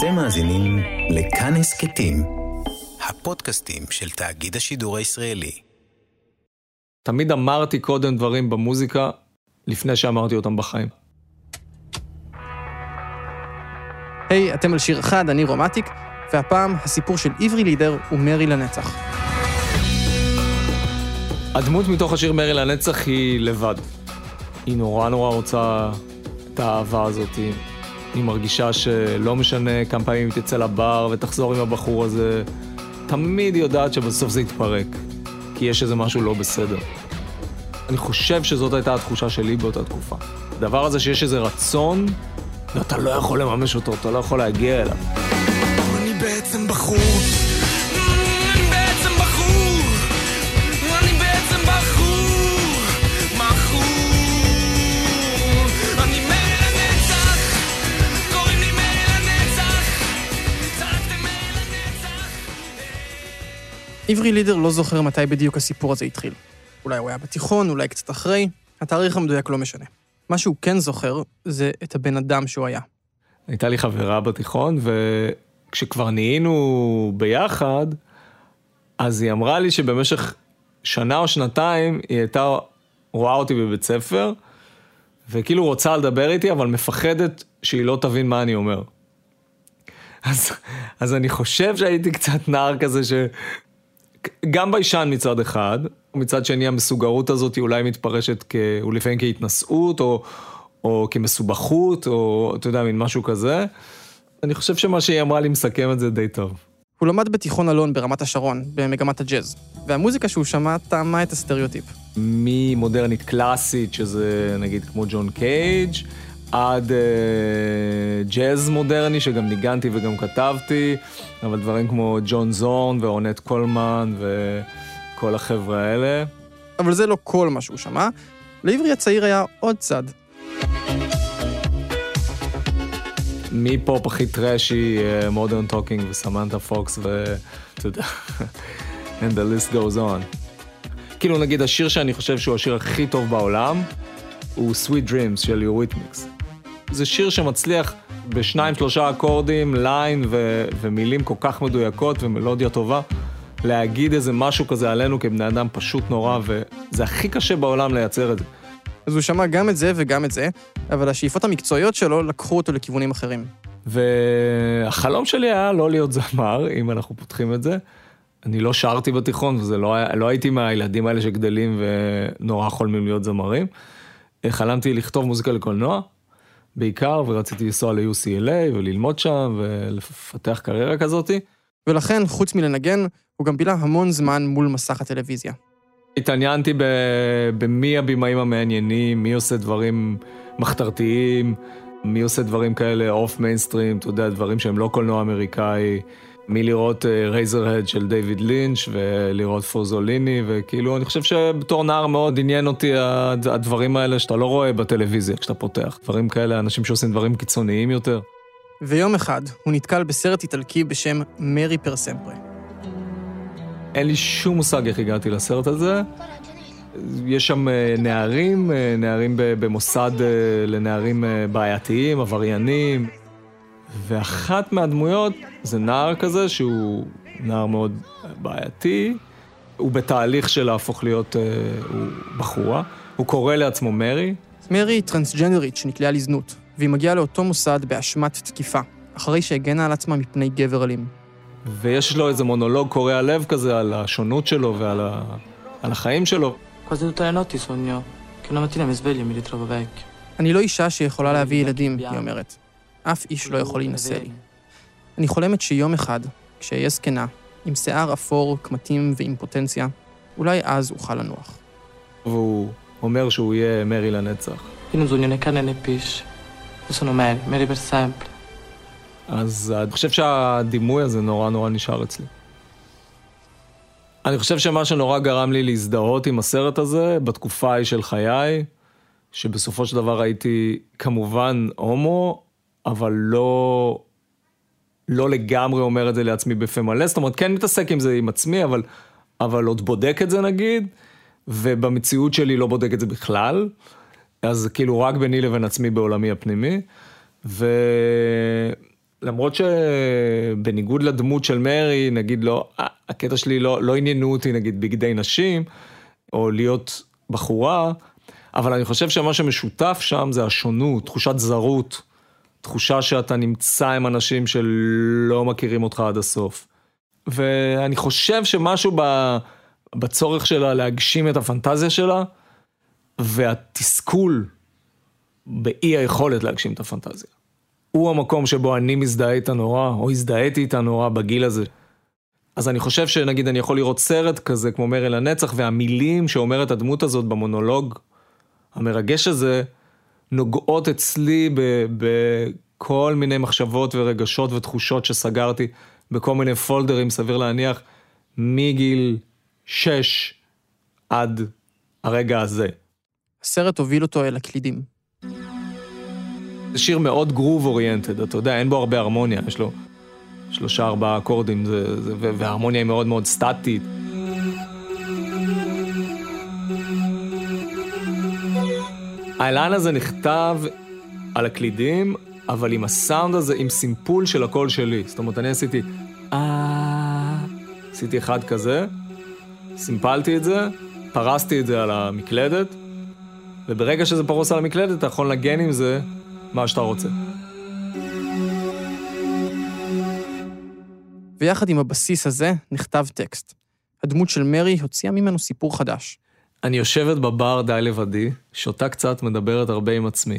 אתם מאזינים לכאן הסכתים, הפודקאסטים של תאגיד השידור הישראלי. תמיד אמרתי קודם דברים במוזיקה לפני שאמרתי אותם בחיים. היי, hey, אתם על שיר אחד, אני רומטיק, והפעם הסיפור של עברי לידר ומרי לנצח. הדמות מתוך השיר מרי לנצח היא לבד. היא נורא נורא רוצה את האהבה הזאת. היא מרגישה שלא משנה כמה פעמים היא תצא לבר ותחזור עם הבחור הזה, תמיד היא יודעת שבסוף זה יתפרק, כי יש איזה משהו לא בסדר. אני חושב שזאת הייתה התחושה שלי באותה תקופה. הדבר הזה שיש איזה רצון, ואתה לא יכול לממש אותו, אתה לא יכול להגיע אליו. עברי לידר לא זוכר מתי בדיוק הסיפור הזה התחיל. אולי הוא היה בתיכון, אולי קצת אחרי, התאריך המדויק לא משנה. מה שהוא כן זוכר, זה את הבן אדם שהוא היה. הייתה לי חברה בתיכון, וכשכבר נהיינו ביחד, אז היא אמרה לי שבמשך שנה או שנתיים היא הייתה רואה אותי בבית ספר, וכאילו רוצה לדבר איתי, אבל מפחדת שהיא לא תבין מה אני אומר. אז, אז אני חושב שהייתי קצת נער כזה ש... גם ביישן מצד אחד, מצד שני המסוגרות הזאת היא אולי מתפרשת כ... לפעמים כהתנשאות, או, או כמסובכות, או אתה יודע, מין משהו כזה. אני חושב שמה שהיא אמרה לי מסכם את זה די טוב. הוא למד בתיכון אלון ברמת השרון, במגמת הג'אז, והמוזיקה שהוא שמע תאמה את הסטריאוטיפ. ממודרנית קלאסית, שזה נגיד כמו ג'ון קייג', עד אה, ג'אז מודרני, שגם ניגנתי וגם כתבתי, אבל דברים כמו ג'ון זורן ואורנט קולמן וכל החבר'ה האלה. אבל זה לא כל מה שהוא שמע. לעברי הצעיר היה עוד צד. מפופ הכי trashy, Modern Talking וסמנטה פוקס ואתה יודע, and the list goes on. כאילו נגיד השיר שאני חושב שהוא השיר הכי טוב בעולם, הוא Sweet Dreams של יוריתמיקס. זה שיר שמצליח בשניים שלושה אקורדים, ליין ו- ומילים כל כך מדויקות ומלודיה טובה, להגיד איזה משהו כזה עלינו כבני אדם פשוט נורא, וזה הכי קשה בעולם לייצר את זה. אז הוא שמע גם את זה וגם את זה, אבל השאיפות המקצועיות שלו לקחו אותו לכיוונים אחרים. והחלום שלי היה לא להיות זמר, אם אנחנו פותחים את זה. אני לא שרתי בתיכון, וזה לא, היה, לא הייתי מהילדים האלה שגדלים ונורא חולמים להיות זמרים. חלמתי לכתוב מוזיקה לקולנוע, בעיקר, ורציתי לנסוע ל-UCLA וללמוד שם ולפתח קריירה כזאתי. ולכן, חוץ מלנגן, הוא גם בילה המון זמן מול מסך הטלוויזיה. התעניינתי במי הבמאים המעניינים, מי עושה דברים מחתרתיים, מי עושה דברים כאלה off mainstream, אתה יודע, דברים שהם לא קולנוע אמריקאי, מלראות Eraserhead של דיוויד לינץ' ולראות פזוליני, וכאילו, אני חושב שבתור נער מאוד עניין אותי הדברים האלה שאתה לא רואה בטלוויזיה כשאתה פותח. דברים כאלה, אנשים שעושים דברים קיצוניים יותר. ויום אחד הוא נתקל בסרט איטלקי בשם מרי פרסמפרה. אין לי שום מושג איך הגעתי לסרט הזה. יש שם אה, נערים, אה, נערים במוסד אה, לנערים בעייתיים, עבריינים, ואחת מהדמויות זה נער כזה שהוא נער מאוד בעייתי, הוא בתהליך של להפוך להיות, הוא בחורה, הוא קורא לעצמו מרי. מרי היא טרנסג'נדרית שנקלעה לזנות, והיא מגיעה לאותו מוסד באשמת תקיפה, אחרי שהגנה על עצמה מפני גבר אלים. ויש לו איזה מונולוג קורע לב כזה על השונות שלו ועל ה... על החיים שלו. Vecchio. אני לא אישה שיכולה להביא ילדים, היא אומרת. אף איש לא יכול להינשא לי. אני חולמת שיום אחד, כשאהיה זקנה, עם שיער אפור, קמטים ואימפוטנציה, אולי אז אוכל לנוח. והוא אומר שהוא יהיה מרי לנצח. אז אני חושב שהדימוי הזה נורא נורא נשאר אצלי. אני חושב שמה שנורא גרם לי להזדהות עם הסרט הזה בתקופה ההיא של חיי, שבסופו של דבר הייתי כמובן הומו, אבל לא, לא לגמרי אומר את זה לעצמי בפה מלא, זאת אומרת כן מתעסק עם זה עם עצמי, אבל, אבל עוד בודק את זה נגיד, ובמציאות שלי לא בודק את זה בכלל, אז כאילו רק ביני לבין עצמי בעולמי הפנימי, ו... למרות שבניגוד לדמות של מרי, נגיד לא, הקטע שלי לא, לא עניינו אותי נגיד בגדי נשים, או להיות בחורה, אבל אני חושב שמה שמשותף שם זה השונות, תחושת זרות, תחושה שאתה נמצא עם אנשים שלא מכירים אותך עד הסוף. ואני חושב שמשהו בצורך שלה להגשים את הפנטזיה שלה, והתסכול באי היכולת להגשים את הפנטזיה. הוא המקום שבו אני מזדהה איתה נורא, או הזדהיתי איתה נורא בגיל הזה. אז אני חושב שנגיד אני יכול לראות סרט כזה כמו מרי לנצח, והמילים שאומרת הדמות הזאת במונולוג המרגש הזה, נוגעות אצלי בכל מיני מחשבות ורגשות ותחושות שסגרתי בכל מיני פולדרים, סביר להניח, מגיל 6 עד הרגע הזה. הסרט הוביל אותו אל הקלידים. זה שיר מאוד גרוב אוריינטד, אתה יודע, אין בו הרבה הרמוניה, יש לו שלושה ארבעה אקורדים, זה, זה, וההרמוניה היא מאוד מאוד סטטית. האלן הזה נכתב על הקלידים, אבל עם הסאונד הזה, עם סימפול של הקול שלי. זאת אומרת, אני עשיתי אה... עשיתי אחד כזה, סימפלתי את זה, פרסתי את זה על המקלדת, וברגע שזה פרוס על המקלדת, אתה יכול לנגן עם זה מה שאתה רוצה. ויחד עם הבסיס הזה נכתב טקסט. הדמות של מרי הוציאה ממנו סיפור חדש. אני יושבת בבר די לבדי, שותה קצת, מדברת הרבה עם עצמי.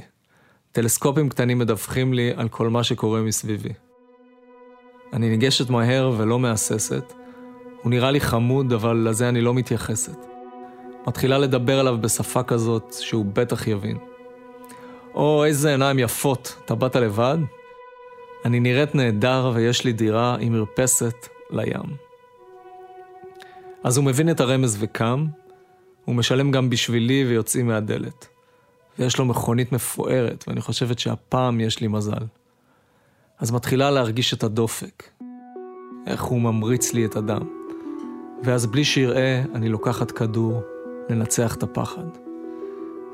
טלסקופים קטנים מדווחים לי על כל מה שקורה מסביבי. אני ניגשת מהר ולא מהססת. הוא נראה לי חמוד, אבל לזה אני לא מתייחסת. מתחילה לדבר עליו בשפה כזאת שהוא בטח יבין. או, איזה עיניים יפות, אתה באת לבד? אני נראית נהדר ויש לי דירה עם מרפסת לים. אז הוא מבין את הרמז וקם, הוא משלם גם בשבילי ויוצאים מהדלת. ויש לו מכונית מפוארת, ואני חושבת שהפעם יש לי מזל. אז מתחילה להרגיש את הדופק. איך הוא ממריץ לי את הדם. ואז בלי שיראה, אני לוקחת כדור לנצח את הפחד.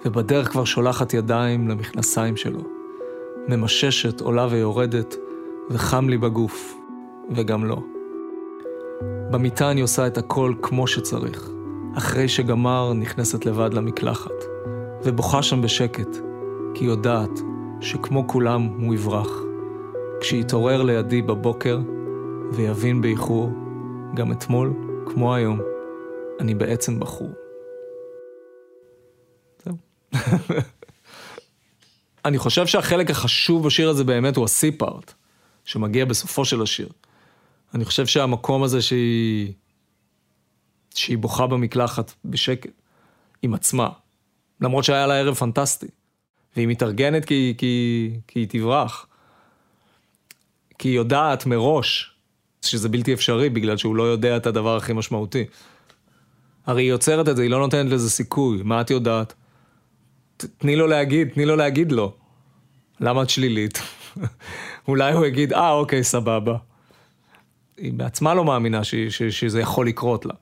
ובדרך כבר שולחת ידיים למכנסיים שלו. ממששת, עולה ויורדת, וחם לי בגוף, וגם לא. במיטה אני עושה את הכל כמו שצריך. אחרי שגמר, נכנסת לבד למקלחת, ובוכה שם בשקט, כי יודעת שכמו כולם הוא יברח. כשיתעורר לידי בבוקר, ויבין באיחור, גם אתמול, כמו היום, אני בעצם בחור. זהו. אני חושב שהחלק החשוב בשיר הזה באמת הוא הסי-פארט, שמגיע בסופו של השיר. אני חושב שהמקום הזה שהיא... שהיא בוכה במקלחת בשקט, עם עצמה, למרות שהיה לה ערב פנטסטי, והיא מתארגנת כי, כי, כי היא תברח. כי היא יודעת מראש שזה בלתי אפשרי, בגלל שהוא לא יודע את הדבר הכי משמעותי. הרי היא יוצרת את זה, היא לא נותנת לזה סיכוי, מה את יודעת? תני לו להגיד, תני לו להגיד לו. למה את שלילית? אולי הוא יגיד, אה, אוקיי, סבבה. היא בעצמה לא מאמינה ש, ש, שזה יכול לקרות לה.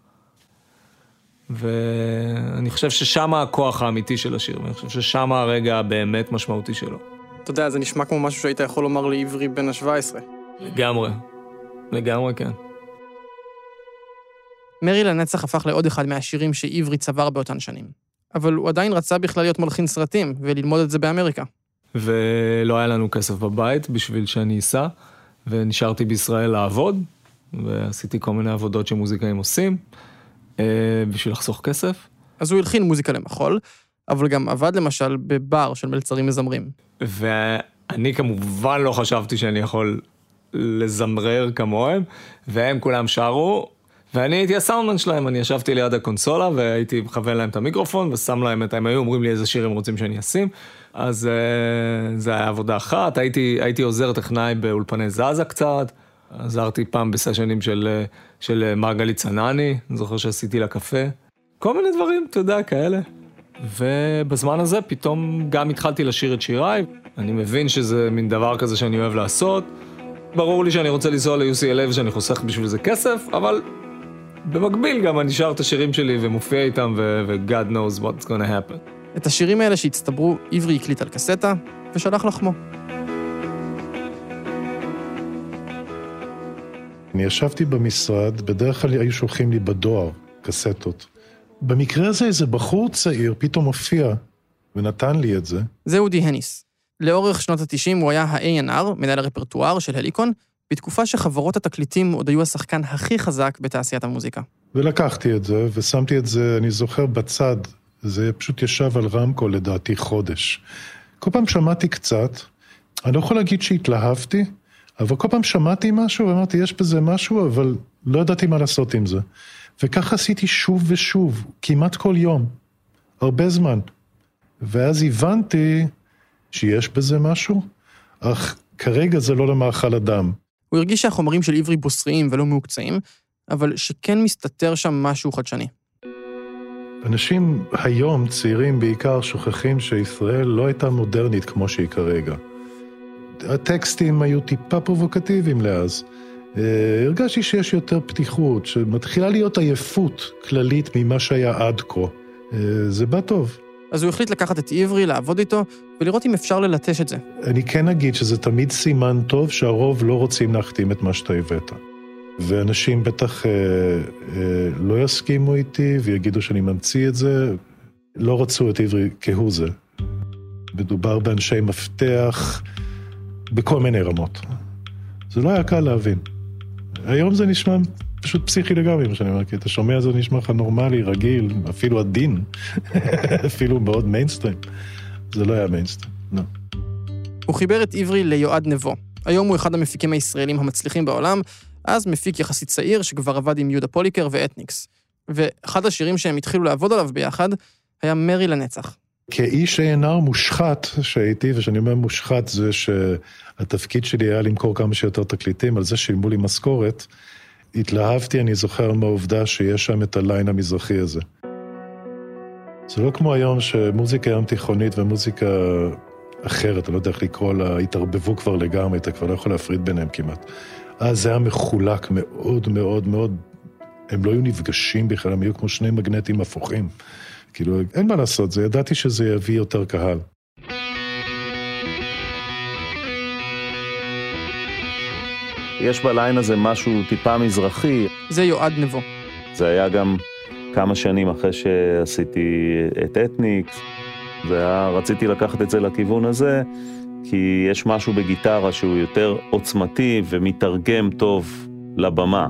ואני חושב ששם הכוח האמיתי של השיר, ואני חושב ששם הרגע הבאמת משמעותי שלו. אתה יודע, זה נשמע כמו משהו שהיית יכול לומר לעברי בן ה-17. לגמרי. לגמרי כן. מרי לנצח הפך לעוד אחד מהשירים שעברי צבר באותן שנים. אבל הוא עדיין רצה בכלל להיות מלחין סרטים, וללמוד את זה באמריקה. ולא היה לנו כסף בבית בשביל שאני אסע, ונשארתי בישראל לעבוד, ועשיתי כל מיני עבודות שמוזיקאים עושים, בשביל לחסוך כסף. אז הוא הלחין מוזיקה למחול, אבל גם עבד למשל בבר של מלצרים מזמרים. ואני כמובן לא חשבתי שאני יכול לזמרר כמוהם, והם כולם שרו, ואני הייתי הסאונדמן שלהם, אני ישבתי ליד הקונסולה והייתי מכוון להם את המיקרופון ושם להם את, הם היו אומרים לי איזה שיר הם רוצים שאני אשים, אז uh, זה היה עבודה אחת, הייתי, הייתי עוזר טכנאי באולפני זזה קצת, עזרתי פעם בסשנים של, אה, של אה, מרגלית צנני, אני זוכר שעשיתי לה קפה, כל מיני דברים, אתה יודע, כאלה. ובזמן הזה פתאום גם התחלתי לשיר את שיריי, אני מבין שזה מין דבר כזה שאני אוהב לעשות. ברור לי שאני רוצה לנסוע ל-UCLA ושאני חוסך בשביל זה כסף, אבל במקביל גם אני שר את השירים שלי ומופיע איתם ו-God knows what's gonna happen. את השירים האלה שהצטברו, עברי הקליט על קסטה, ושלח לחמו. אני ישבתי במשרד, בדרך כלל היו שולחים לי בדואר קסטות. במקרה הזה איזה בחור צעיר פתאום הופיע ונתן לי את זה. זה אודי הניס. לאורך שנות ה-90 הוא היה ה-A&R, מנהל הרפרטואר של הליקון, בתקופה שחברות התקליטים עוד היו השחקן הכי חזק בתעשיית המוזיקה. ולקחתי את זה, ושמתי את זה, אני זוכר, בצד. זה פשוט ישב על רמקול לדעתי חודש. כל פעם שמעתי קצת, אני לא יכול להגיד שהתלהבתי, אבל כל פעם שמעתי משהו ואמרתי, יש בזה משהו, אבל לא ידעתי מה לעשות עם זה. וככה עשיתי שוב ושוב, כמעט כל יום, הרבה זמן. ואז הבנתי שיש בזה משהו, אך כרגע זה לא למאכל אדם. הוא הרגיש שהחומרים של עברי בוסריים ולא מהוקצעים, אבל שכן מסתתר שם משהו חדשני. אנשים היום, צעירים בעיקר, שוכחים שישראל לא הייתה מודרנית כמו שהיא כרגע. הטקסטים היו טיפה פרובוקטיביים לאז. אה, הרגשתי שיש יותר פתיחות, שמתחילה להיות עייפות כללית ממה שהיה עד כה. אה, זה בא טוב. אז הוא החליט לקחת את עברי, לעבוד איתו, ולראות אם אפשר ללטש את זה. אני כן אגיד שזה תמיד סימן טוב שהרוב לא רוצים להחתים את מה שאתה הבאת. ואנשים בטח אה, אה, לא יסכימו איתי ויגידו שאני ממציא את זה. לא רצו את עברי כהוא זה. מדובר באנשי מפתח בכל מיני רמות. זה לא היה קל להבין. היום זה נשמע פשוט פסיכי לגמרי, מה שאני אומר, כי אתה שומע זה נשמע לך נורמלי, רגיל, אפילו עדין, אפילו מאוד מיינסטרים. זה לא היה מיינסטרים, לא. הוא חיבר את עברי ליועד נבו. היום הוא אחד המפיקים הישראלים המצליחים בעולם, אז מפיק יחסית צעיר שכבר עבד עם יהודה פוליקר ואתניקס. ואחד השירים שהם התחילו לעבוד עליו ביחד היה מרי לנצח. כאיש A&R מושחת שהייתי, וכשאני אומר מושחת זה שהתפקיד שלי היה למכור כמה שיותר תקליטים, על זה שילמו לי משכורת. התלהבתי, אני זוכר מהעובדה שיש שם את הליין המזרחי הזה. זה לא כמו היום שמוזיקה ים תיכונית ומוזיקה אחרת, אני לא יודע איך לקרוא לה, התערבבו כבר לגמרי, אתה כבר לא יכול להפריד ביניהם כמעט. אז זה היה מחולק מאוד מאוד מאוד, הם לא היו נפגשים בכלל, הם היו כמו שני מגנטים הפוכים. כאילו, אין מה לעשות, זה, ידעתי שזה יביא יותר קהל. יש בליין הזה משהו טיפה מזרחי. זה יועד נבו. זה היה גם כמה שנים אחרי שעשיתי את אתניקס. זה היה, רציתי לקחת את זה לכיוון הזה, כי יש משהו בגיטרה שהוא יותר עוצמתי ומתרגם טוב לבמה.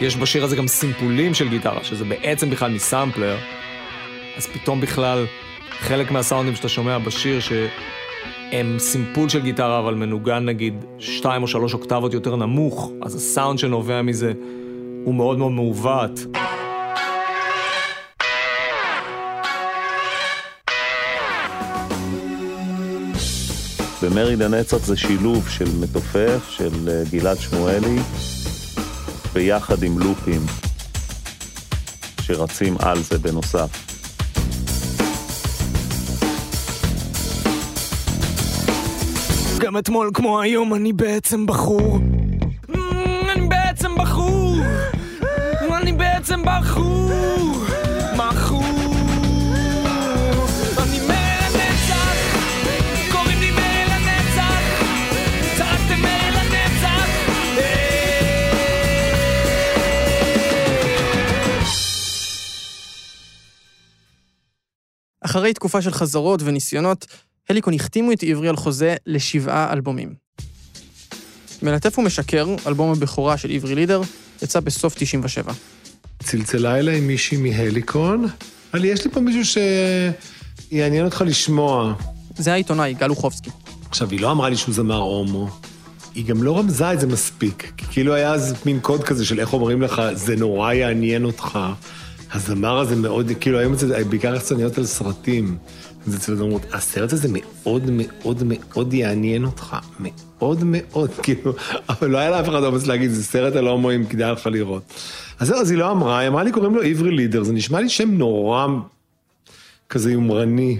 יש בשיר הזה גם סימפולים של גיטרה, שזה בעצם בכלל מסמפלר, אז פתאום בכלל חלק מהסאונדים שאתה שומע בשיר שהם סימפול של גיטרה, אבל מנוגן נגיד שתיים או שלוש אוקטבות יותר נמוך, אז הסאונד שנובע מזה הוא מאוד מאוד מעוות. במרי לנצח זה שילוב של מתופף, של אה, גלעד שמואלי, ביחד עם לופים שרצים על זה בנוסף. גם אתמול כמו היום אני בעצם בחור. Mm, אני בעצם בחור. אני בעצם בחור. אחרי תקופה של חזרות וניסיונות, הליקון החתימו את עברי על חוזה לשבעה אלבומים. מלטף ומשקר, אלבום הבכורה של עברי לידר, יצא בסוף 97. צלצלה אליי מישהי מהליקון, לי, יש לי פה מישהו שיעניין אותך לשמוע. זה העיתונאי, גל אוחובסקי. עכשיו, היא לא אמרה לי שהוא זמר הומו, היא גם לא רמזה את זה מספיק. כי כאילו היה אז מין קוד כזה של איך אומרים לך, זה נורא יעניין אותך. הזמר הזה מאוד, כאילו היום זה בעיקר יחצניות על סרטים. זה אצל אומרות, הסרט הזה מאוד מאוד מאוד יעניין אותך. מאוד מאוד, כאילו, אבל לא היה לאף אחד אומץ להגיד, זה סרט על הומואים, כדאי לך לראות. אז זהו, אז היא לא אמרה, היא אמרה לי, קוראים לו עברי לידר, זה נשמע לי שם נורא כזה יומרני,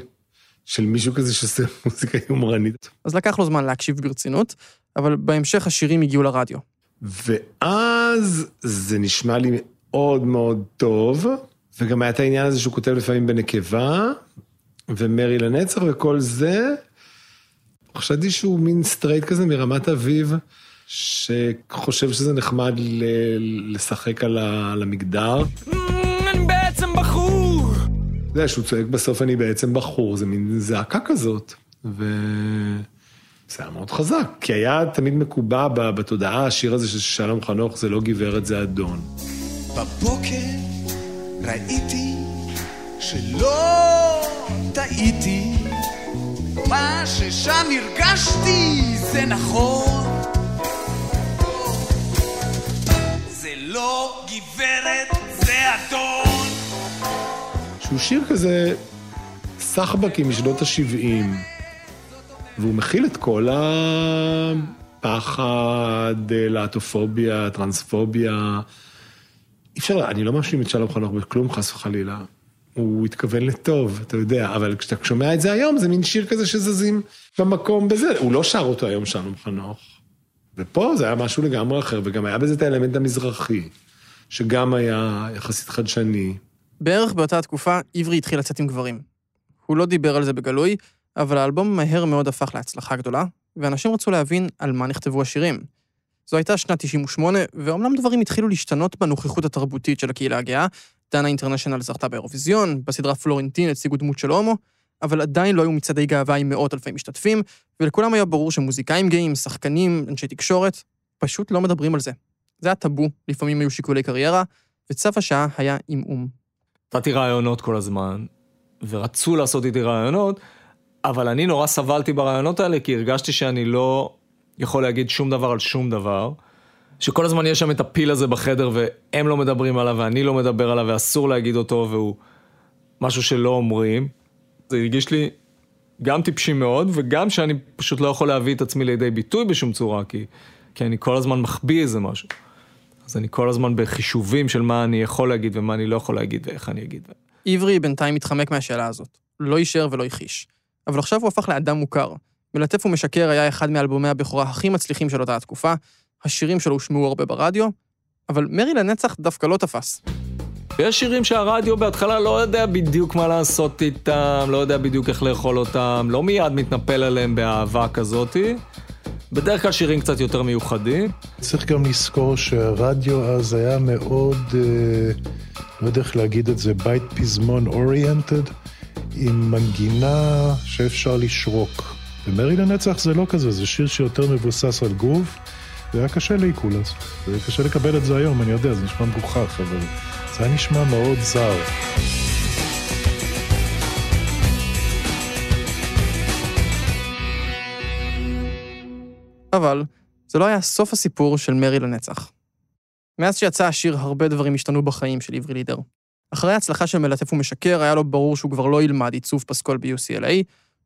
של מישהו כזה שעושה מוזיקה יומרנית. אז לקח לו זמן להקשיב ברצינות, אבל בהמשך השירים הגיעו לרדיו. ואז זה נשמע לי מאוד מאוד טוב, וגם היה את העניין הזה שהוא כותב לפעמים בנקבה, ומרי לנצח וכל זה. חשבתי שהוא מין סטרייט כזה מרמת אביב, שחושב שזה נחמד ל- לשחק על, ה- על המגדר. "אמ, אני בעצם בחור. אתה יודע, שהוא צועק בסוף אני בעצם בחור, זה מין זעקה כזאת. וזה היה מאוד חזק, כי היה תמיד מקובע בתודעה השיר הזה של שלום חנוך, זה לא גברת, זה אדון. בבוקר ראיתי שלא טעיתי, מה ששם הרגשתי זה נכון. זה לא גברת, זה אדון. שהוא שיר כזה סחבקי משנות ה-70, והוא מכיל את כל הפחד, להטופוביה, טרנספוביה. אי אפשר, אני לא מאשים את שלום חנוך בכלום, חס וחלילה. הוא התכוון לטוב, אתה יודע, אבל כשאתה שומע את זה היום, זה מין שיר כזה שזזים במקום בזה. הוא לא שר אותו היום, שלום חנוך. ופה זה היה משהו לגמרי אחר, וגם היה בזה את האלמנט המזרחי, שגם היה יחסית חדשני. בערך באותה תקופה, עברי התחיל לצאת עם גברים. הוא לא דיבר על זה בגלוי, אבל האלבום מהר מאוד הפך להצלחה גדולה, ואנשים רצו להבין על מה נכתבו השירים. זו הייתה שנת 98, ואומנם דברים התחילו להשתנות בנוכחות התרבותית של הקהילה הגאה, דנה אינטרנשיונל זכתה באירוויזיון, בסדרה פלורנטין הציגו דמות של הומו, אבל עדיין לא היו מצעדי גאווה עם מאות אלפי משתתפים, ולכולם היה ברור שמוזיקאים גאים, שחקנים, אנשי תקשורת, פשוט לא מדברים על זה. זה היה טאבו, לפעמים היו שיקולי קריירה, וצו השעה היה עמעום. נתתי רעיונות כל הזמן, ורצו לעשות איתי רעיונות, אבל אני נורא סבלתי ברעיונות האלה, כי הרגשתי שאני לא יכול להגיד שום דבר על שום דבר. שכל הזמן יש שם את הפיל הזה בחדר, והם לא מדברים עליו, ואני לא מדבר עליו, ואסור להגיד אותו, והוא משהו שלא אומרים. זה הרגיש לי גם טיפשי מאוד, וגם שאני פשוט לא יכול להביא את עצמי לידי ביטוי בשום צורה, כי, כי אני כל הזמן מחביא איזה משהו. אז אני כל הזמן בחישובים של מה אני יכול להגיד ומה אני לא יכול להגיד ואיך אני אגיד. עברי בינתיים התחמק מהשאלה הזאת. לא אישר ולא הכחיש. אבל עכשיו הוא הפך לאדם מוכר. מלטף ומשקר היה אחד מאלבומי הבכורה הכי מצליחים של אותה התקופה, השירים שלו הושמעו הרבה ברדיו, אבל מרי לנצח דווקא לא תפס. ויש שירים שהרדיו בהתחלה לא יודע בדיוק מה לעשות איתם, לא יודע בדיוק איך לאכול אותם, לא מיד מתנפל עליהם באהבה כזאתי. בדרך כלל שירים קצת יותר מיוחדים. צריך גם לזכור שהרדיו אז היה מאוד, אה, לא יודע איך להגיד את זה, בית פזמון אוריינטד, עם מנגינה שאפשר לשרוק. ומרי לנצח זה לא כזה, זה שיר שיותר מבוסס על גרוב, והיה קשה לעיכול אז. זה קשה לקבל את זה היום, אני יודע, זה נשמע מגוחך, אבל זה היה נשמע מאוד זר. אבל זה לא היה סוף הסיפור של מרי לנצח. מאז שיצא השיר, הרבה דברים השתנו בחיים של עברי לידר. אחרי ההצלחה של מלטף ומשקר, היה לו ברור שהוא כבר לא ילמד עיצוב פסקול ב-UCLA,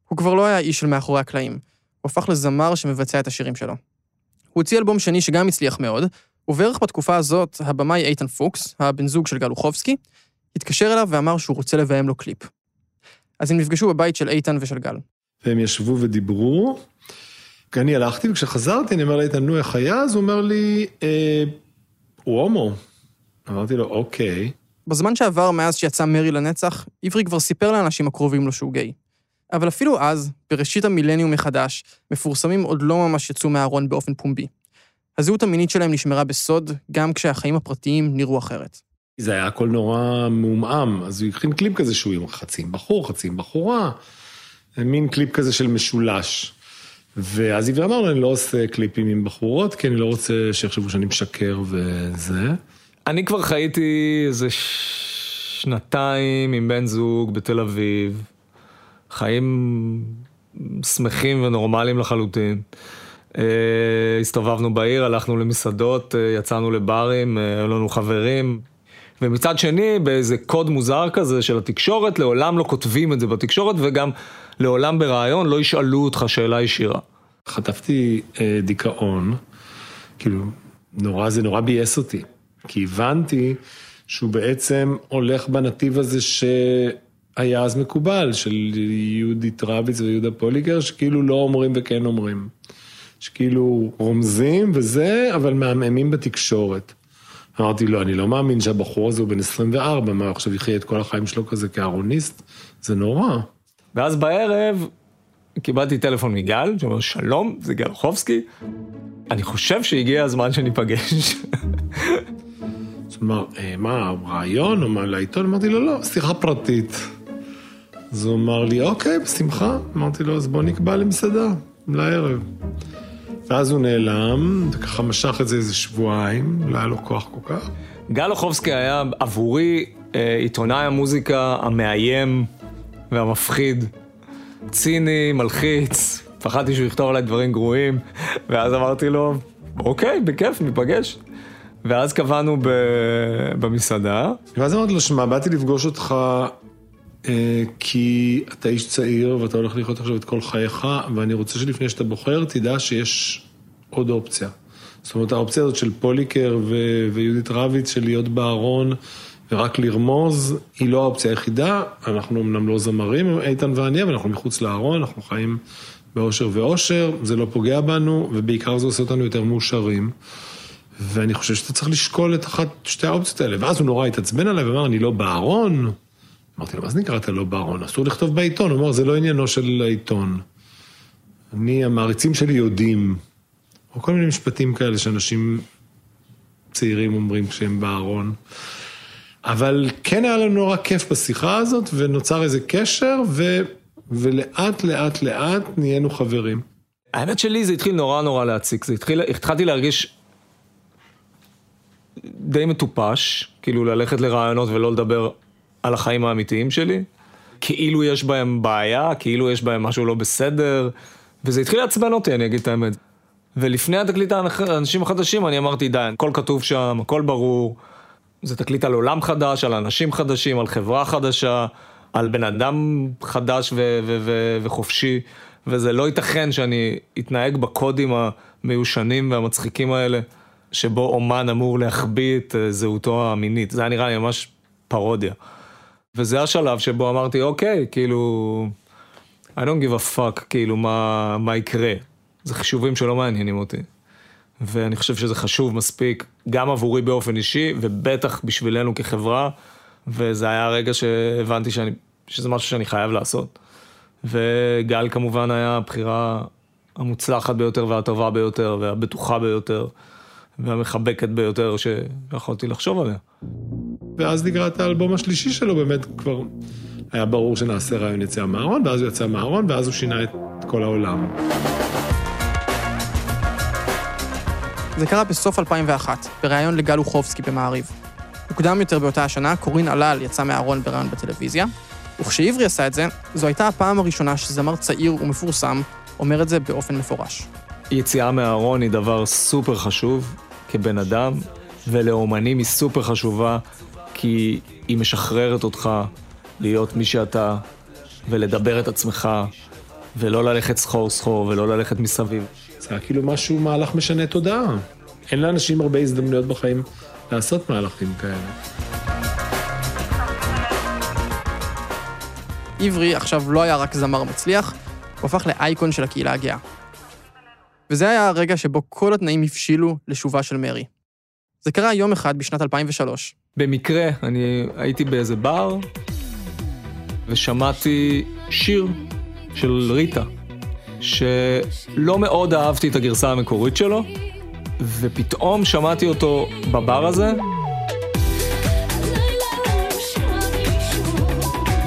הוא כבר לא היה איש של מאחורי הקלעים. הוא הפך לזמר שמבצע את השירים שלו. הוא הוציא אלבום שני שגם הצליח מאוד, ובערך בתקופה הזאת, הבמאי איתן פוקס, הבן זוג של גל אוחובסקי, התקשר אליו ואמר שהוא רוצה לביים לו קליפ. אז הם נפגשו בבית של איתן ושל גל. והם ישבו ודיברו. כי אני הלכתי, וכשחזרתי, אני אומר לאיתן, נו, איך היה? אז הוא אומר לי, אה, הוא הומו. אמרתי לו, אוקיי. בזמן שעבר מאז שיצא מרי לנצח, עברי כבר סיפר לאנשים הקרובים לו שהוא גיי. אבל אפילו אז, בראשית המילניום מחדש, מפורסמים עוד לא ממש יצאו מהארון באופן פומבי. הזהות המינית שלהם נשמרה בסוד, גם כשהחיים הפרטיים נראו אחרת. זה היה הכל נורא מעומעם, אז הוא הכין קליפ כזה שהוא עם חצי עם בחור, חצי עם בחורה, מין קליפ כזה של משולש. ואז עברי אמר לו, אני לא עושה קליפים עם בחורות, כי אני לא רוצה שיחשבו שאני משקר וזה. אני כבר חייתי איזה שנתיים עם בן זוג בתל אביב, חיים שמחים ונורמליים לחלוטין. Uh, הסתובבנו בעיר, הלכנו למסעדות, uh, יצאנו לברים, אה, היו uh, לנו חברים. ומצד שני, באיזה קוד מוזר כזה של התקשורת, לעולם לא כותבים את זה בתקשורת, וגם לעולם ברעיון לא ישאלו אותך שאלה ישירה. חטפתי uh, דיכאון, כאילו, נורא, זה נורא ביאס אותי. כי הבנתי שהוא בעצם הולך בנתיב הזה שהיה אז מקובל, של יהודית רביץ ויהודה פוליגר, שכאילו לא אומרים וכן אומרים. שכאילו רומזים וזה, אבל מהממים בתקשורת. אמרתי, לא, אני לא מאמין שהבחור הזה הוא בן 24, מה, עכשיו יחיה את כל החיים שלו כזה כארוניסט? זה נורא. ואז בערב קיבלתי טלפון מגל, שאומר, שלום, זה גל חובסקי. אני חושב שהגיע הזמן שניפגש. אז הוא אמר, "אה, מה, רעיון או מה, לעיתון? אמרתי לו, לא, שיחה פרטית. אז הוא אמר לי, אוקיי, בשמחה. אמרתי לו, אז בוא נקבע למסעדה, לערב. ואז הוא נעלם, וככה משך את זה איזה שבועיים, לא היה לו כוח כל כך. גל אוחובסקי היה עבורי אה, עיתונאי המוזיקה המאיים והמפחיד. ציני, מלחיץ, פחדתי שהוא יכתוב עליי דברים גרועים, ואז אמרתי לו, אוקיי, בכיף, ניפגש. ואז קבענו ב... במסעדה, ואז אמרתי לו, שמע, באתי לפגוש אותך כי אתה איש צעיר ואתה הולך לחיות עכשיו את כל חייך, ואני רוצה שלפני שאתה בוחר, תדע שיש עוד אופציה. זאת אומרת, האופציה הזאת של פוליקר ו- ויהודית רביץ, של להיות בארון ורק לרמוז, היא לא האופציה היחידה. אנחנו אמנם לא זמרים, איתן ואני, אבל אנחנו מחוץ לארון, אנחנו חיים באושר ואושר, זה לא פוגע בנו, ובעיקר זה עושה אותנו יותר מאושרים. ואני חושב שאתה צריך לשקול את אחת, שתי האופציות האלה. ואז הוא נורא התעצבן עליי ואמר, אני לא בארון. אמרתי לו, מה זה נקרא אתה לא בארון? אסור לכתוב בעיתון. הוא אמר, זה לא עניינו של העיתון. אני, המעריצים שלי יודעים, או כל מיני משפטים כאלה שאנשים צעירים אומרים כשהם בארון. אבל כן היה לנו נורא כיף בשיחה הזאת, ונוצר איזה קשר, ו... ולאט לאט לאט נהיינו חברים. האמת שלי זה התחיל נורא נורא להציק, זה התחיל, התחלתי להרגיש די מטופש, כאילו ללכת לרעיונות ולא לדבר על החיים האמיתיים שלי, כאילו יש בהם בעיה, כאילו יש בהם משהו לא בסדר, וזה התחיל לעצבן אותי, אני אגיד את האמת. ולפני התקליט האנשים החדשים אני אמרתי, די, הכל כתוב שם, הכל ברור, זה תקליט על עולם חדש, על אנשים חדשים, על חברה חדשה, על בן אדם חדש ו- ו- ו- וחופשי, וזה לא ייתכן שאני אתנהג בקודים המיושנים והמצחיקים האלה, שבו אומן אמור להחביא את אה, זהותו המינית. זה היה נראה לי ממש פרודיה. וזה השלב שבו אמרתי, אוקיי, כאילו, I don't give a fuck, כאילו, מה, מה יקרה. זה חישובים שלא מעניינים אותי. ואני חושב שזה חשוב מספיק, גם עבורי באופן אישי, ובטח בשבילנו כחברה, וזה היה הרגע שהבנתי שאני, שזה משהו שאני חייב לעשות. וגל כמובן היה הבחירה המוצלחת ביותר והטובה ביותר והבטוחה ביותר והמחבקת ביותר שיכולתי לחשוב עליה. ואז לקראת האלבום השלישי שלו, באמת כבר היה ברור שנעשה רעיון יציאה מהארון, ואז הוא יצא מהארון, ואז הוא שינה את כל העולם. זה קרה בסוף 2001, בריאיון לגל אוחובסקי במעריב. מוקדם יותר באותה השנה, קורין עלל יצא מהארון בריאיון בטלוויזיה, וכשעברי עשה את זה, זו הייתה הפעם הראשונה שזמר צעיר ומפורסם אומר את זה באופן מפורש. יציאה מהארון היא דבר סופר חשוב כבן אדם, ולאומנים היא סופר חשובה, כי היא משחררת אותך להיות מי שאתה, ולדבר את עצמך, ולא ללכת סחור סחור, ולא ללכת מסביב. זה היה כאילו משהו, מהלך משנה תודעה. אין לאנשים הרבה הזדמנויות בחיים לעשות מהלכים כאלה. עברי עכשיו לא היה רק זמר מצליח, הוא הפך לאייקון של הקהילה הגאה. וזה היה הרגע שבו כל התנאים הבשילו לשובה של מרי. זה קרה יום אחד בשנת 2003. במקרה, אני הייתי באיזה בר, ושמעתי שיר של ריטה, שלא מאוד אהבתי את הגרסה המקורית שלו, ופתאום שמעתי אותו בבר הזה,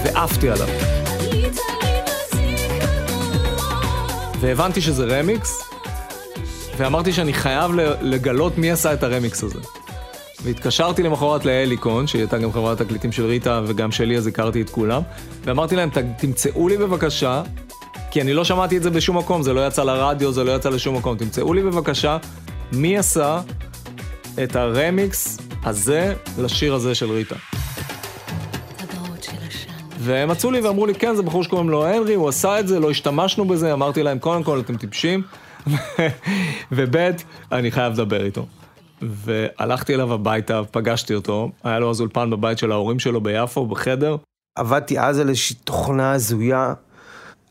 ועפתי עליו. והבנתי שזה רמיקס, ואמרתי שאני חייב לגלות מי עשה את הרמיקס הזה. והתקשרתי למחרת לאלי קון, שהיא הייתה גם חברת תקליטים של ריטה וגם שלי, אז הכרתי את כולם, ואמרתי להם, "ת- תמצאו לי בבקשה, כי אני לא שמעתי את זה בשום מקום, זה לא יצא לרדיו, זה לא יצא לשום מקום, תמצאו לי בבקשה מי עשה את הרמיקס הזה לשיר הזה של ריטה. והם מצאו לי ואמרו לי, כן, זה בחור שקוראים לו הנרי, הוא עשה את זה, לא השתמשנו בזה, אמרתי להם, קודם כל, אתם טיפשים, וב', אני חייב לדבר איתו. והלכתי אליו הביתה, פגשתי אותו, היה לו אז אולפן בבית של ההורים שלו ביפו, בחדר. עבדתי אז על איזושהי תוכנה הזויה.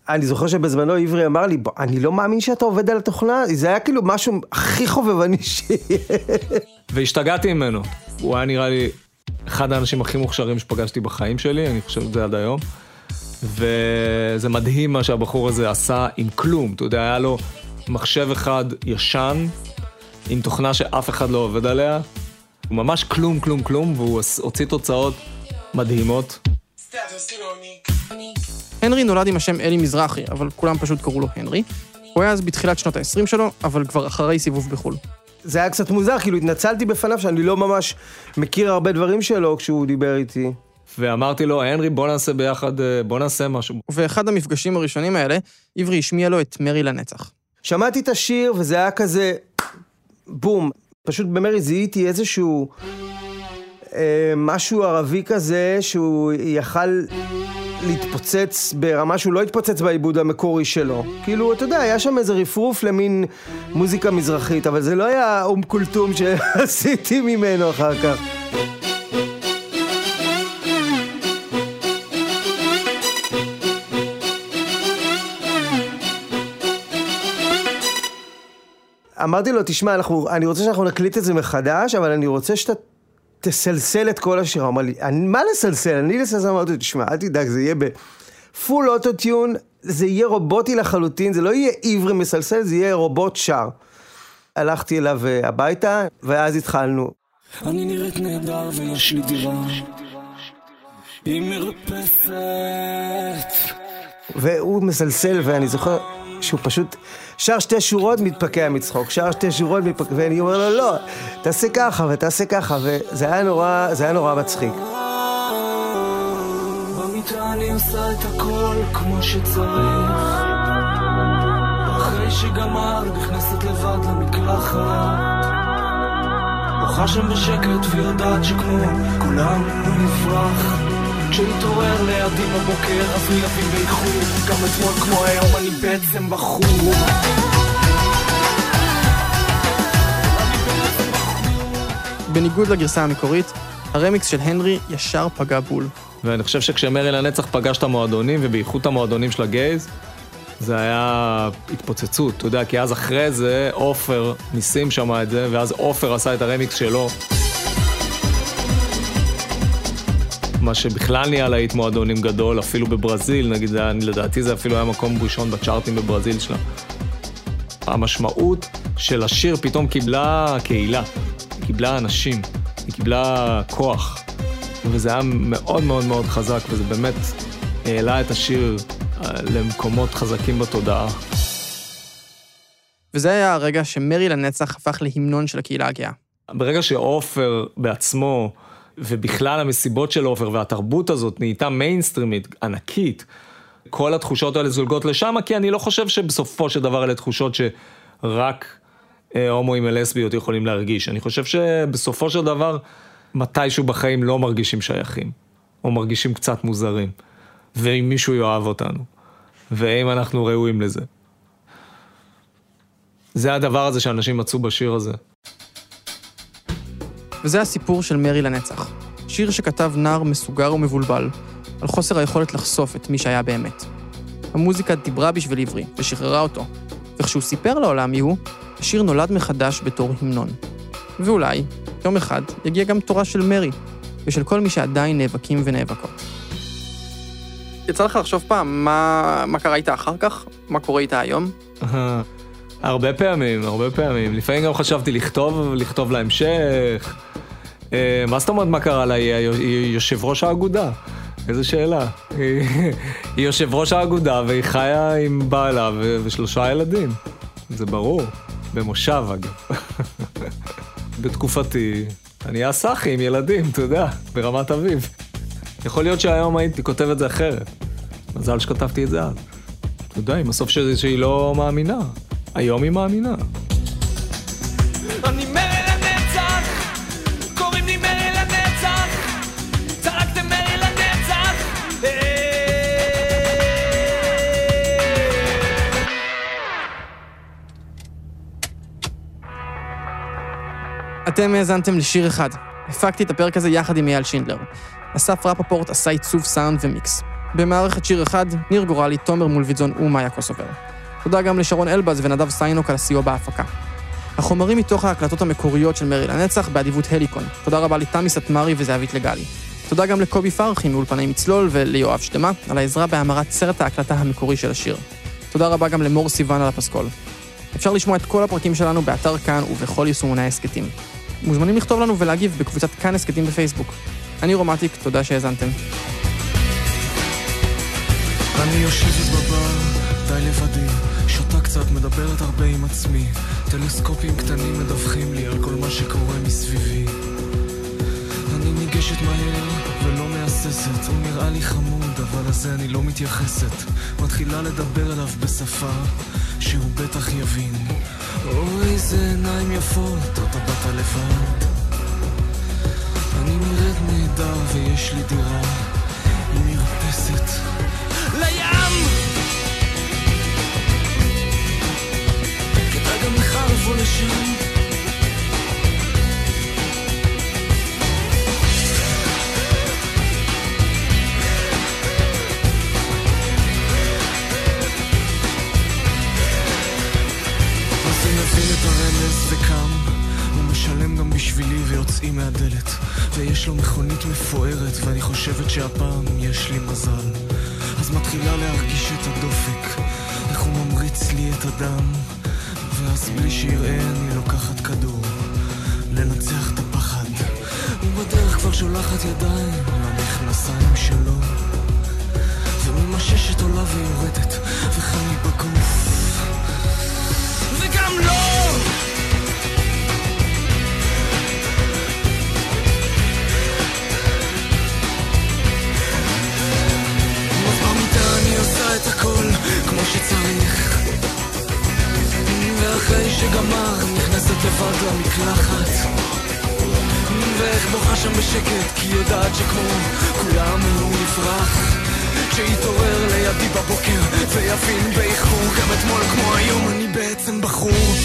אני זוכר שבזמנו עברי אמר לי, "בוא, אני לא מאמין שאתה עובד על התוכנה, זה היה כאילו משהו הכי חובבני שיש. והשתגעתי ממנו. הוא היה נראה לי אחד האנשים הכי מוכשרים שפגשתי בחיים שלי, אני חושב את זה עד היום. וזה מדהים מה שהבחור הזה עשה עם כלום. אתה יודע, היה לו מחשב אחד ישן, עם תוכנה שאף אחד לא עובד עליה. הוא ממש כלום, כלום, כלום, והוא הוציא תוצאות מדהימות. הנרי נולד עם השם אלי מזרחי, אבל כולם פשוט קראו לו הנרי. הוא היה אז בתחילת שנות ה-20 שלו, אבל כבר אחרי סיבוב בחו"ל. זה היה קצת מוזר, כאילו התנצלתי בפניו שאני לא ממש מכיר הרבה דברים שלו כשהוא דיבר איתי. ואמרתי לו, הנרי, בוא נעשה ביחד, אה, בוא נעשה משהו. ובאחד המפגשים הראשונים האלה, עברי השמיע לו את מרי לנצח. שמעתי את השיר וזה היה כזה, בום. פשוט במרי זיהיתי איזשהו אה, משהו ערבי כזה שהוא יכל להתפוצץ ברמה שהוא לא התפוצץ בעיבוד המקורי שלו. כאילו, אתה יודע, היה שם איזה רפרוף למין מוזיקה מזרחית, אבל זה לא היה אום כולתום שעשיתי ממנו אחר כך. אמרתי לו, תשמע, אנחנו, אני רוצה שאנחנו נקליט את זה מחדש, אבל אני רוצה שאתה תסלסל את כל השיר. הוא אמר לי, מה לסלסל? אני לסלסל, אמרתי לו, תשמע, אל תדאג, זה יהיה בפול אוטוטיון, זה יהיה רובוטי לחלוטין, זה לא יהיה עברי מסלסל, זה יהיה רובוט שר. הלכתי אליו אה, הביתה, ואז התחלנו. אני נראית נהדר ויש לי דירה היא מרפסת והוא מסלסל, ואני זוכר שהוא פשוט שר שתי שורות מתפקע מצחוק, שר שתי שורות מתפקע, ואני אומר לו, לא, תעשה ככה ותעשה ככה, וזה היה נורא, זה היה נורא מצחיק. במיטה אחרי שגמרת נכנסת לבד למקלחת. בוכה שם בשקט ויודעת שכמו כולם הוא נפרח כשהתעורר לידי בבוקר אז הוא יביא באיחור גם אתמול כמו היום אני בעצם בחור בניגוד לגרסה המקורית, הרמיקס של הנרי ישר פגע בול. ואני חושב שכשמרי לנצח פגש את המועדונים, ובייחוד המועדונים של הגייז, זה היה התפוצצות, אתה יודע, כי אז אחרי זה עופר, ניסים שמע את זה, ואז עופר עשה את הרמיקס שלו. מה שבכלל נהיה להיט מועדונים גדול, אפילו בברזיל, נגיד, היה, לדעתי זה אפילו היה מקום ראשון בצ'ארטים בברזיל שלה. המשמעות של השיר פתאום קיבלה קהילה, היא קיבלה אנשים, היא קיבלה כוח, וזה היה מאוד מאוד מאוד חזק, וזה באמת העלה את השיר אה, למקומות חזקים בתודעה. וזה היה הרגע שמרי לנצח הפך להמנון של הקהילה הגאה. ברגע שעופר בעצמו, ובכלל המסיבות של עופר והתרבות הזאת נהייתה מיינסטרימית, ענקית, כל התחושות האלה זולגות לשם, כי אני לא חושב שבסופו של דבר אלה תחושות שרק אה, הומואים ולסביות יכולים להרגיש. אני חושב שבסופו של דבר, מתישהו בחיים לא מרגישים שייכים, או מרגישים קצת מוזרים, ואם מישהו יאהב אותנו, ואם אנחנו ראויים לזה. זה הדבר הזה שאנשים מצאו בשיר הזה. וזה הסיפור של מרי לנצח. שיר שכתב נער מסוגר ומבולבל, על חוסר היכולת לחשוף את מי שהיה באמת. המוזיקה דיברה בשביל עברי, ושחררה אותו, וכשהוא סיפר לעולם מי הוא, השיר נולד מחדש בתור המנון. ואולי, יום אחד, יגיע גם תורה של מרי, ושל כל מי שעדיין נאבקים ונאבקות. יצא לך לחשוב פעם מה, מה קרה איתה אחר כך? מה קורה איתה היום? הרבה פעמים, הרבה פעמים. לפעמים גם חשבתי לכתוב, לכתוב להמשך. אה, מה זאת אומרת מה קרה לה? היא יושב ראש האגודה. איזה שאלה. היא יושב ראש האגודה והיא חיה עם בעלה ושלושה ילדים. זה ברור. במושב אגב. בתקופתי, אני אהיה סאחי עם ילדים, אתה יודע, ברמת אביב. יכול להיות שהיום הייתי כותב את זה אחרת. מזל שכתבתי את זה אז. אתה יודע, עם הסוף שהיא לא מאמינה. היום היא מאמינה. אתם האזנתם לשיר אחד. הפקתי את הפרק הזה יחד עם אייל שינדלר. אסף רפפורט עשה עיצוב סאונד ומיקס. במערכת שיר אחד, ניר גורלי, תומר מולוידזון ומאיה קוסובר. תודה גם לשרון אלבז ונדב סיינוק על הסיוע בהפקה. החומרים מתוך ההקלטות המקוריות של מרי לנצח באדיבות הליקון. תודה רבה לתמי סטמרי וזהבית לגלי. תודה גם לקובי פרחי מאולפני מצלול וליואב שדמה על העזרה בהמרת סרט ההקלטה המקורי של השיר. תודה רבה גם למור סיוון על הפסקול. אפשר לשמוע את כל הפרקים שלנו באתר כאן ובכל יישומוני ההסכתים. מוזמנים לכתוב לנו ולהגיב בקבוצת כאן הסכתים בפייסבוק. אני רומטיק, תודה שהאזנתם. אני יושבת בבר, די לבדי, שותה קצת, מדברת הרבה עם עצמי. טלסקופים קטנים מדווחים לי על כל מה שקורה מסביבי. אני ניגשת מהר ולא מהססת, הוא נראה לי חמוד, אבל לזה אני לא מתייחסת. מתחילה לדבר אליו בשפה שהוא בטח יבין. אוי, איזה עיניים יפות, אתה באת לבד. אני נראית נהדר ויש לי דירה עם מרפסת. לים! כדאי גם לך לבוא לשם. הרמז וקם, הוא משלם גם בשבילי ויוצאים מהדלת. ויש לו מכונית מפוארת, ואני חושבת שהפעם יש לי מזל. אז מתחילה להרגיש את הדופק, איך הוא ממריץ לי את הדם. ואז בלי שיראה אני לוקחת כדור, לנצח את הפחד. ובדרך כבר שולחת ידיים למכנסיים שלו. וממששת עולה ויורדת, וחם לי בגוף. וגם לא! הכל כמו שצריך. ואחרי שגמר נכנסת לבד למקלחת. ואיך בוכה שם בשקט כי יודעת שכמו כולם הוא יברח שיתעורר לידי בבוקר ויבין באיחור גם אתמול כמו היום אני בעצם בחור